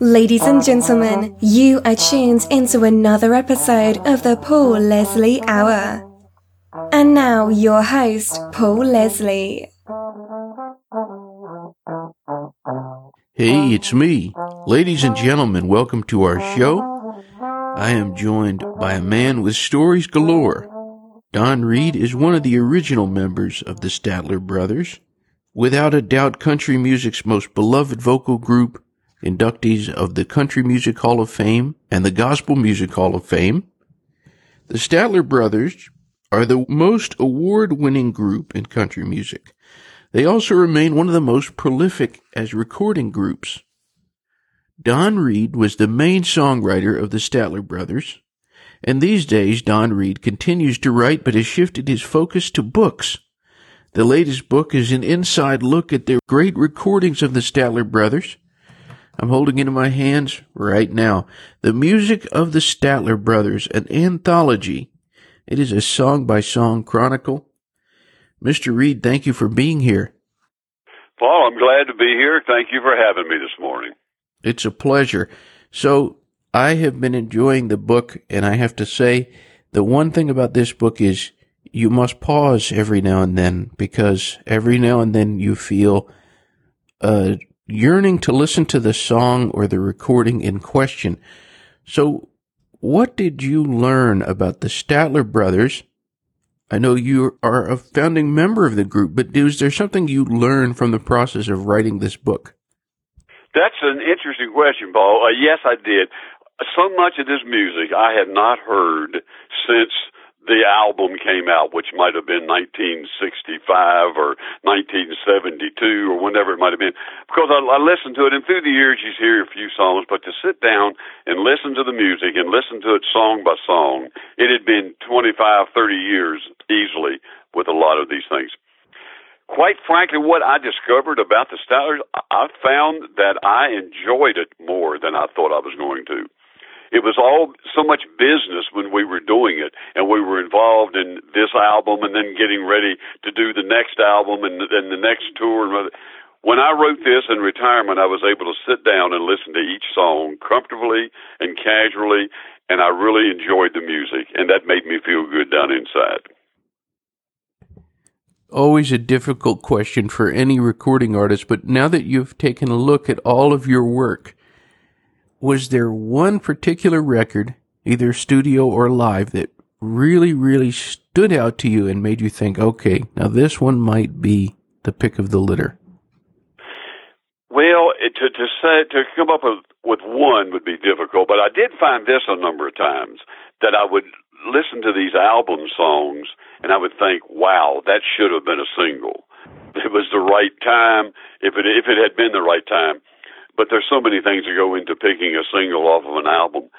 Ladies and gentlemen, you are tuned into another episode of the Paul Leslie Hour. And now, your host, Paul Leslie. Hey, it's me. Ladies and gentlemen, welcome to our show. I am joined by a man with stories galore. Don Reid is one of the original members of the Statler Brothers. Without a doubt, country music's most beloved vocal group, inductees of the Country Music Hall of Fame and the Gospel Music Hall of Fame. The Statler Brothers are the most award winning group in country music. They also remain one of the most prolific as recording groups. Don Reid was the main songwriter of the Statler Brothers, and these days Don Reid continues to write but has shifted his focus to books. The latest book is an inside look at the great recordings of the Statler Brothers. I'm holding it in my hands right now. The Music of the Statler Brothers, an anthology. It is a song by song chronicle. Mr. Reid, thank you for being here. Paul, I'm glad to be here. Thank you for having me this morning. It's a pleasure. So I have been enjoying the book, and I have to say, the one thing about this book is you must pause every now and then because every now and then you feel a yearning to listen to the song or the recording in question. So, what did you learn about the Statler brothers? I know you are a founding member of the group, but is there something you learned from the process of writing this book? That's an interesting question, Paul. Uh, yes, I did. So much of this music I had not heard since the album came out, which might have been 1965 or 1972 or whenever it might have been, because I, I listened to it, and through the years you hear a few songs, but to sit down and listen to the music and listen to it song by song, it had been 25, 30 years easily with a lot of these things quite frankly, what I discovered about the Statlers, I found that I enjoyed it more than I thought I was going to. It was all so much business when we were doing it, and we were involved in this album and then getting ready to do the next album and then the next tour. When I wrote this in retirement, I was able to sit down and listen to each song comfortably and casually, and I really enjoyed the music, and that made me feel good down inside always a difficult question for any recording artist, but now that you've taken a look at all of your work, was there one particular record, either studio or live, that really, really stood out to you and made you think, okay, now this one might be the pick of the litter? Well, to to say to come up with with one would be difficult, but I did find this a number of times that I would listen to these album songs and I would think, wow, that should have been a single. It was the right time if it if it had been the right time. But there's so many things that go into picking a single off of an album.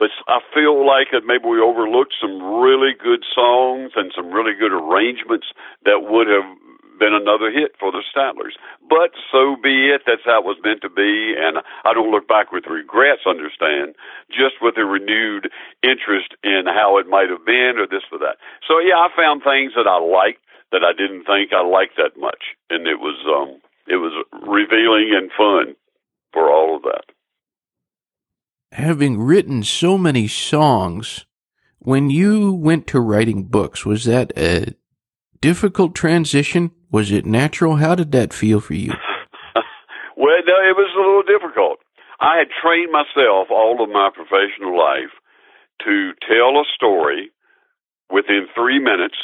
But I feel like that maybe we overlooked some really good songs and some really good arrangements that would have been another hit for the Statlers. But so be it. That's how it was meant to be. And I don't look back with regrets, understand, just with a renewed interest in how it might have been or this or that. So, yeah, I found things that I liked that I didn't think I liked that much. And it was, um, it was revealing and fun for all of that. Having written so many songs, when you went to writing books, was that a difficult transition was it natural? How did that feel for you? well, no, it was a little difficult. I had trained myself all of my professional life to tell a story within three minutes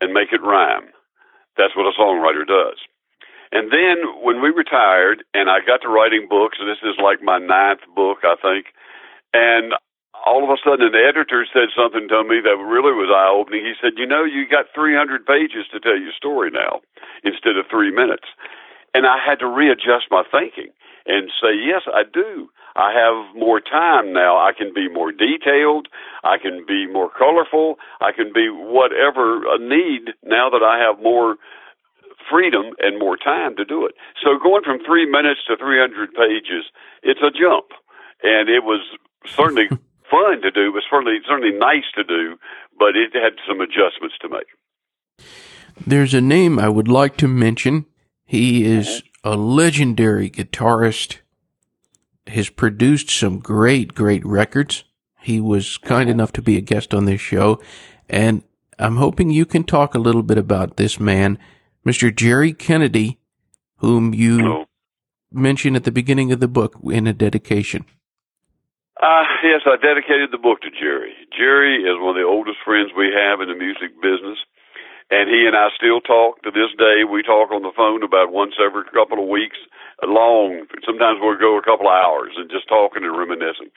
and make it rhyme. That's what a songwriter does. And then when we retired and I got to writing books, and this is like my ninth book, I think, and all of a sudden an editor said something to me that really was eye opening. He said, You know, you got 300 pages to tell your story now instead of three minutes. And I had to readjust my thinking and say, Yes, I do. I have more time now. I can be more detailed. I can be more colorful. I can be whatever a need now that I have more freedom and more time to do it. So going from three minutes to 300 pages, it's a jump. And it was certainly fun to do. It was certainly certainly nice to do, but it had some adjustments to make. There's a name I would like to mention. He is uh-huh. a legendary guitarist, has produced some great, great records. He was kind uh-huh. enough to be a guest on this show, and I'm hoping you can talk a little bit about this man, Mr. Jerry Kennedy, whom you Hello. mention at the beginning of the book in a dedication. Uh, yes, I dedicated the book to Jerry. Jerry is one of the oldest friends we have in the music business, and he and I still talk to this day. We talk on the phone about once every couple of weeks, long. Sometimes we'll go a couple of hours and just talking and reminiscing.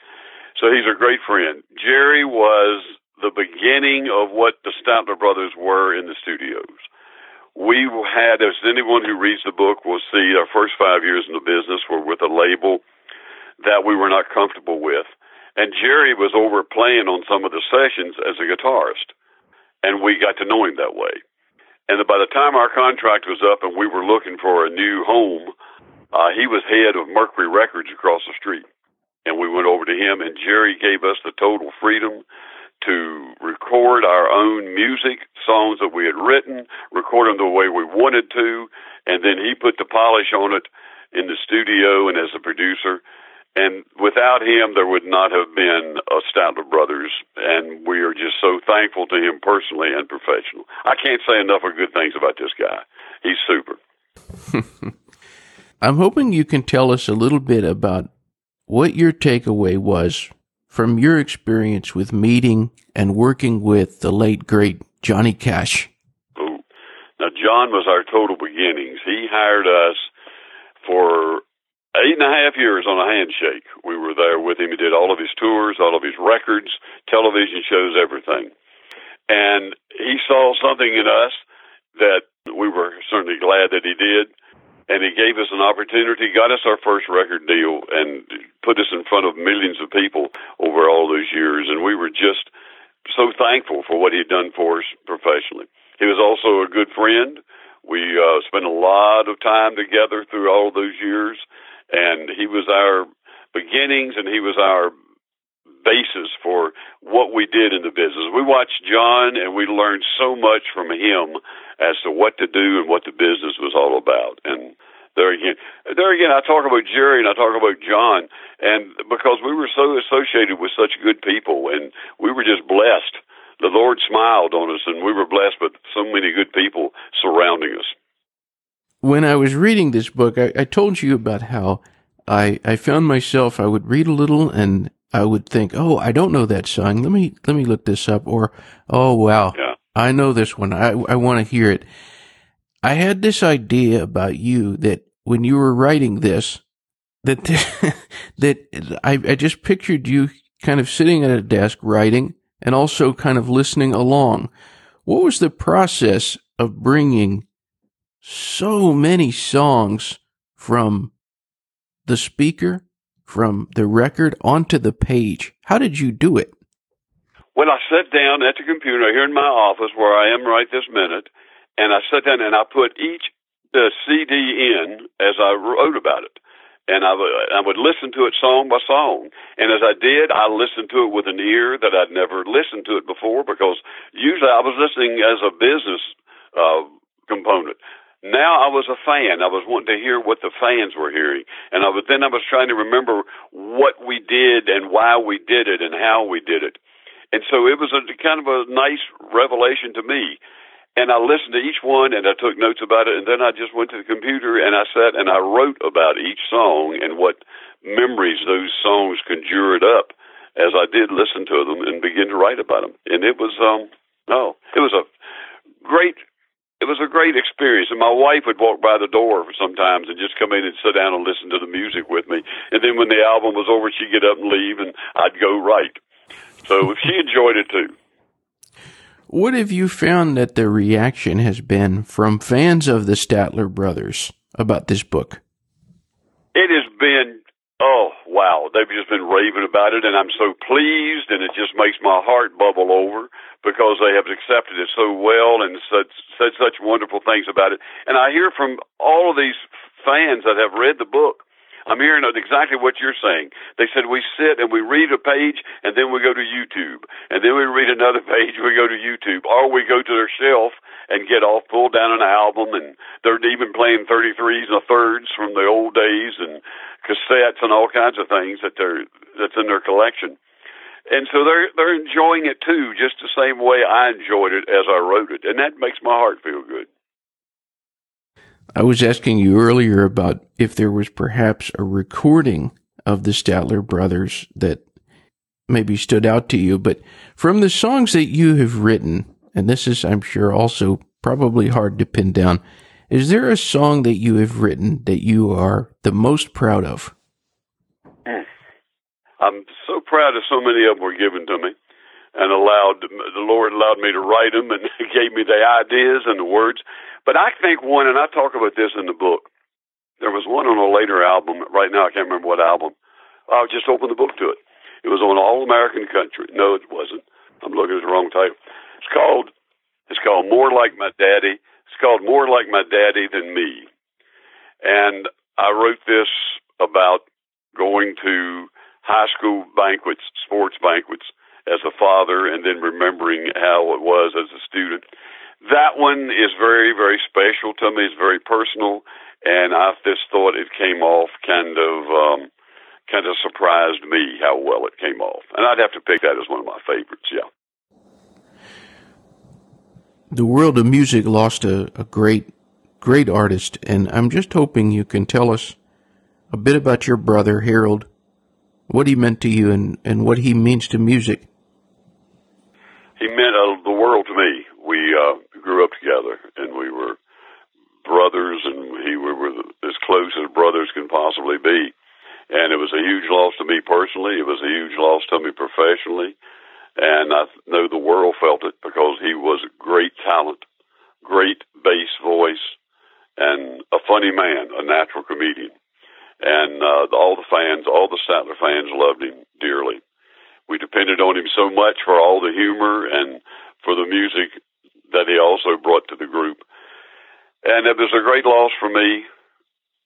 So he's a great friend. Jerry was the beginning of what the Statler brothers were in the studios. We had, as anyone who reads the book will see, our first five years in the business were with a label that we were not comfortable with. And Jerry was over playing on some of the sessions as a guitarist, and we got to know him that way. And by the time our contract was up and we were looking for a new home, uh, he was head of Mercury Records across the street. And we went over to him, and Jerry gave us the total freedom to record our own music, songs that we had written, record them the way we wanted to, and then he put the polish on it in the studio and as a producer. And without him, there would not have been a Statler Brothers, and we are just so thankful to him personally and professional. I can't say enough of good things about this guy. He's super. I'm hoping you can tell us a little bit about what your takeaway was from your experience with meeting and working with the late great Johnny Cash. Ooh. Now, John was our total beginnings. He hired us for eight and a half years on a handshake. We were there with him. He did all of his tours, all of his records, television shows, everything. And he saw something in us that we were certainly glad that he did. And he gave us an opportunity, got us our first record deal, and put us in front of millions of people over all those years. And we were just so thankful for what he'd done for us professionally. He was also a good friend. We uh, spent a lot of time together through all those years and he was our beginnings and he was our basis for what we did in the business. We watched John and we learned so much from him as to what to do and what the business was all about. And there again, there again, I talk about Jerry and I talk about John, and because we were so associated with such good people, and we were just blessed. The Lord smiled on us, and we were blessed with so many good people surrounding us when I was reading this book, I, I told you about how I, I found myself, I would read a little and I would think, oh, I don't know that song. Let me, let me look this up. Or, oh, wow, yeah. I know this one. I, I want to hear it. I had this idea about you that when you were writing this, that, that I, I just pictured you kind of sitting at a desk writing and also kind of listening along. What was the process of bringing so many songs from the speaker, from the record onto the page. How did you do it? Well, I sat down at the computer here in my office where I am right this minute, and I sat down and I put each the CD in as I wrote about it. And I, w- I would listen to it song by song. And as I did, I listened to it with an ear that I'd never listened to it before because usually I was listening as a business uh, component. Now I was a fan. I was wanting to hear what the fans were hearing, and I was then I was trying to remember what we did and why we did it and how we did it. And so it was a kind of a nice revelation to me. And I listened to each one and I took notes about it. And then I just went to the computer and I sat and I wrote about each song and what memories those songs conjured up as I did listen to them and begin to write about them. And it was, um, no, it was a great was a great experience. And my wife would walk by the door sometimes and just come in and sit down and listen to the music with me. And then when the album was over, she'd get up and leave, and I'd go write. So she enjoyed it too. What have you found that the reaction has been from fans of the Statler brothers about this book? It has been, oh, wow. They've just been raving about it, and I'm so pleased, and it just makes my heart bubble over because they have accepted it so well and said, said such wonderful things about it. And I hear from all of these fans that have read the book. I'm hearing exactly what you're saying. They said we sit and we read a page and then we go to YouTube. And then we read another page, we go to YouTube. Or we go to their shelf and get all pulled down an album and they're even playing 33s and thirds from the old days and cassettes and all kinds of things that they're, that's in their collection. And so they're they're enjoying it too, just the same way I enjoyed it as I wrote it, and that makes my heart feel good. I was asking you earlier about if there was perhaps a recording of the Statler brothers that maybe stood out to you, but from the songs that you have written, and this is, I'm sure, also probably hard to pin down, is there a song that you have written that you are the most proud of? I'm proud of so many of them were given to me and allowed the Lord allowed me to write them and gave me the ideas and the words. But I think one, and I talk about this in the book. There was one on a later album. Right now, I can't remember what album. I'll just open the book to it. It was on All American Country. No, it wasn't. I'm looking at the wrong title. It's called. It's called More Like My Daddy. It's called More Like My Daddy Than Me. And I wrote this about going to high school banquets, sports banquets, as a father, and then remembering how it was as a student. That one is very, very special to me. It's very personal, and I just thought it came off kind of, um, kind of surprised me how well it came off. And I'd have to pick that as one of my favorites. Yeah. The world of music lost a, a great, great artist, and I'm just hoping you can tell us a bit about your brother Harold what he meant to you and, and what he means to music. He meant uh, the world to me. We uh, grew up together, and we were brothers, and he we were as close as brothers can possibly be. And it was a huge loss to me personally. It was a huge loss to me professionally. And I know the world felt it because he was a great talent, great bass voice, and a funny man, a natural comedian and uh, all the fans, all the Statler fans loved him dearly. We depended on him so much for all the humor and for the music that he also brought to the group. And it was a great loss for me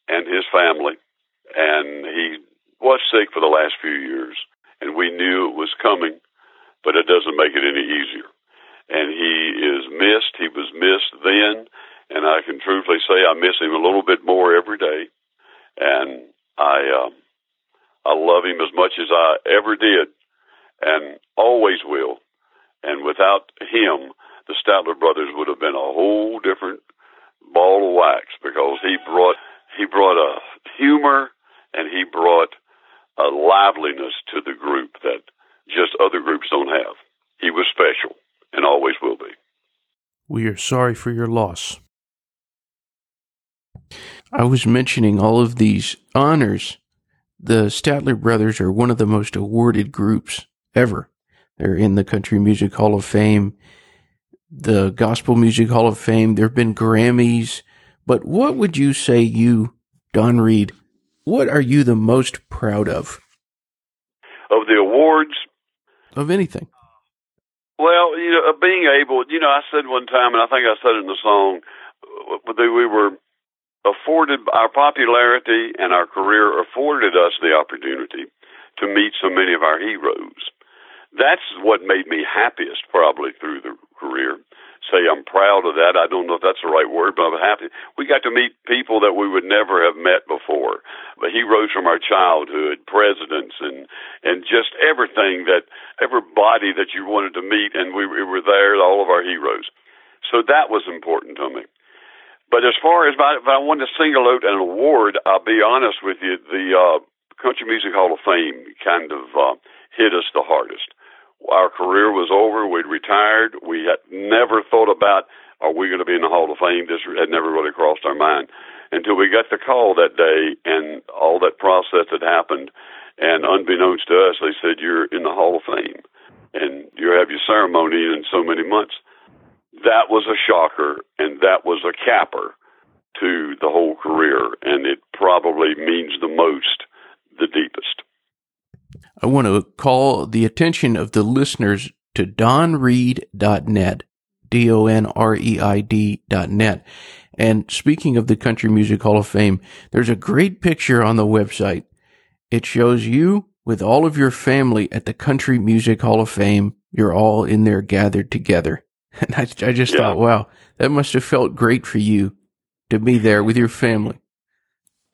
and his family. And he was sick for the last few years, and we knew it was coming, but it doesn't make it any easier. And he is missed. He was missed then, and I can truthfully say I miss him a little bit more every day and I um, I love him as much as I ever did, and always will. And without him, the Statler brothers would have been a whole different ball of wax because he brought he brought a humor and he brought a liveliness to the group that just other groups don't have. He was special and always will be. We are sorry for your loss. I was mentioning all of these honors. The Statler brothers are one of the most awarded groups ever. They're in the Country Music Hall of Fame, the Gospel Music Hall of Fame. There have been Grammys. But what would you say you, Don Reid, what are you the most proud of? Of the awards? Of anything. Well, you know, being able, you know, I said one time, and I think I said it in the song, uh, we were afforded our popularity and our career afforded us the opportunity to meet so many of our heroes. That's what made me happiest probably through the career. Say I'm proud of that. I don't know if that's the right word, but I'm happy. We got to meet people that we would never have met before. The heroes from our childhood, presidents and and just everything that everybody that you wanted to meet and we, we were there, all of our heroes. So that was important to me. But as far as if I wanted to single out an award, I'll be honest with you, the uh, Country Music Hall of Fame kind of uh, hit us the hardest. Our career was over. We'd retired. We had never thought about are we going to be in the Hall of Fame. This had never really crossed our mind until we got the call that day and all that process had happened. And unbeknownst to us, they said you're in the Hall of Fame and you have your ceremony in so many months that was a shocker and that was a capper to the whole career, and it probably means the most, the deepest. I want to call the attention of the listeners to donreid.net, D O N R E I D.net. And speaking of the Country Music Hall of Fame, there's a great picture on the website. It shows you with all of your family at the Country Music Hall of Fame. You're all in there gathered together. And I, I just Yeah. thought, wow, that must have felt great for you to be there with your family.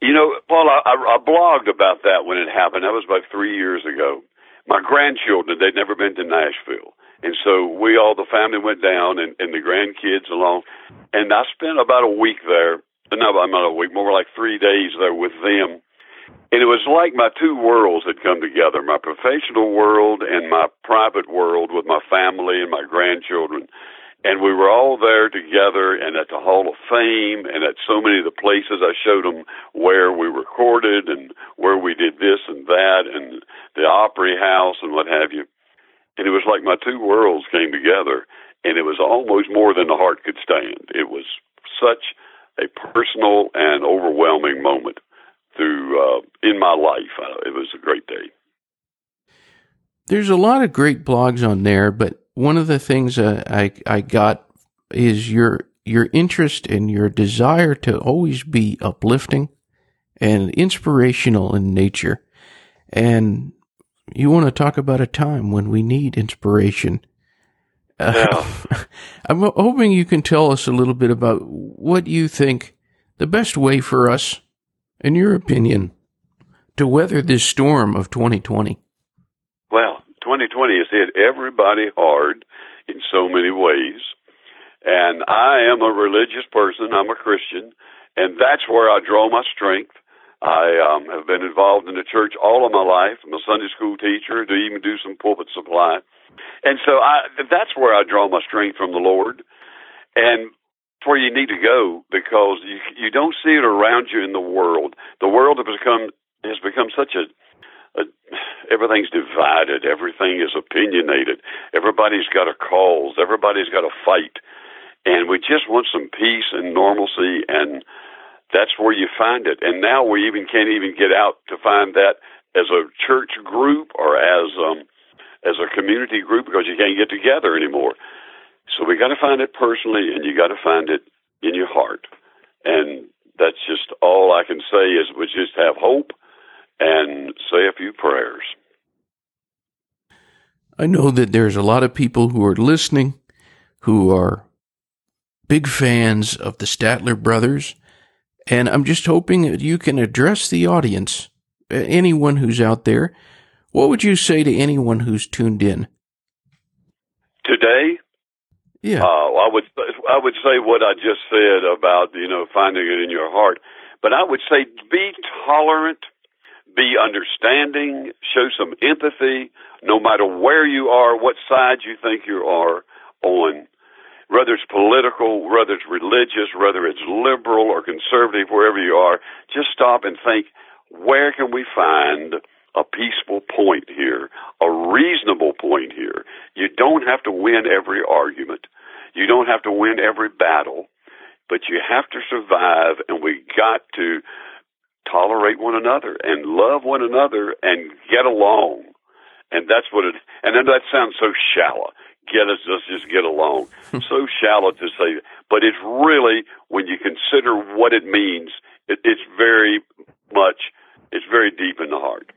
You know, Paul, I, I, I blogged about that when it happened. That was about three years ago. My grandchildren, they'd never been to Nashville. And so we all, the family went down and, and the grandkids along. And I spent about a week there. Uh, no, not a week, more like three days there with them. And it was like my two worlds had come together my professional world and my private world with my family and my grandchildren. And we were all there together and at the Hall of Fame and at so many of the places I showed them where we recorded and where we did this and that and the Opry House and what have you. And it was like my two worlds came together and it was almost more than the heart could stand. It was such a personal and overwhelming moment through uh, in my life. Uh, it was a great day. There's a lot of great blogs on there, but one of the things uh, I I got is your your interest and your desire to always be uplifting and inspirational in nature. And you want to talk about a time when we need inspiration. Uh, I'm hoping you can tell us a little bit about what you think the best way for us, in your opinion, to weather this storm of 2020. Well, 2020 has hit everybody hard in so many ways. And I am a religious person. I'm a Christian. And that's where I draw my strength. I um, have been involved in the church all of my life. I'm a Sunday school teacher, to even do some pulpit supply. And so I, that's where I draw my strength from the Lord. And where you need to go because you you don't see it around you in the world. The world has become has become such a uh, everything's divided. Everything is opinionated. Everybody's got a cause. Everybody's got a fight, and we just want some peace and normalcy, and that's where you find it. And now we even can't even get out to find that as a church group or as um, as a community group because you can't get together anymore. So we got to find it personally, and you got to find it in your heart, and that's just all I can say is we just have hope and say a few prayers. I know that there's a lot of people who are listening who are big fans of the Statler brothers, and I'm just hoping that you can address the audience, anyone who's out there. What would you say to anyone who's tuned in? Today, Yeah. uh, I would I would say what I just said about you know finding it in your heart, but I would say be tolerant, be understanding, show some empathy, no matter where you are, what side you think you are on, whether it's political, whether it's religious, whether it's liberal or conservative, wherever you are, just stop and think, where can we find a peaceful point here, a reasonable point here? You don't have to win every argument. You don't have to win every battle, but you have to survive, and we got to tolerate one another and love one another and get along. And that's what it. And then that sounds so shallow. Get us, let's just get along. so shallow to say, but it's really when you consider what it means. It, it's very much. It's very deep in the heart.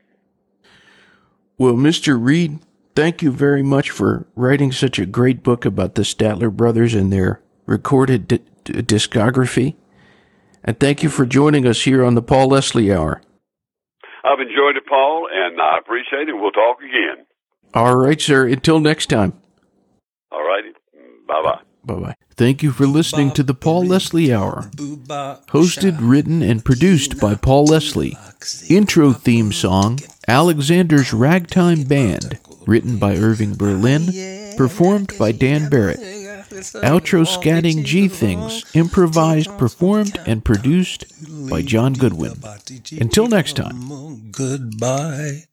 Well, Mr. Reid, thank you very much for writing such a great book about the Statler brothers and their recorded di- di- discography. And thank you for joining us here on the Paul Leslie Hour. I've enjoyed it, Paul, and I appreciate it. We'll talk again. All right, sir. Until next time. All righty. Bye bye. Bye bye. Thank you for listening to the Paul Leslie Hour. Hosted, written, and produced by Paul Leslie. Intro theme song Alexander's Ragtime Band, written by Irving Berlin, performed by Dan Barrett. Outro scatting G Things, improvised, performed, and produced by John Goodwin. Until next time. Goodbye.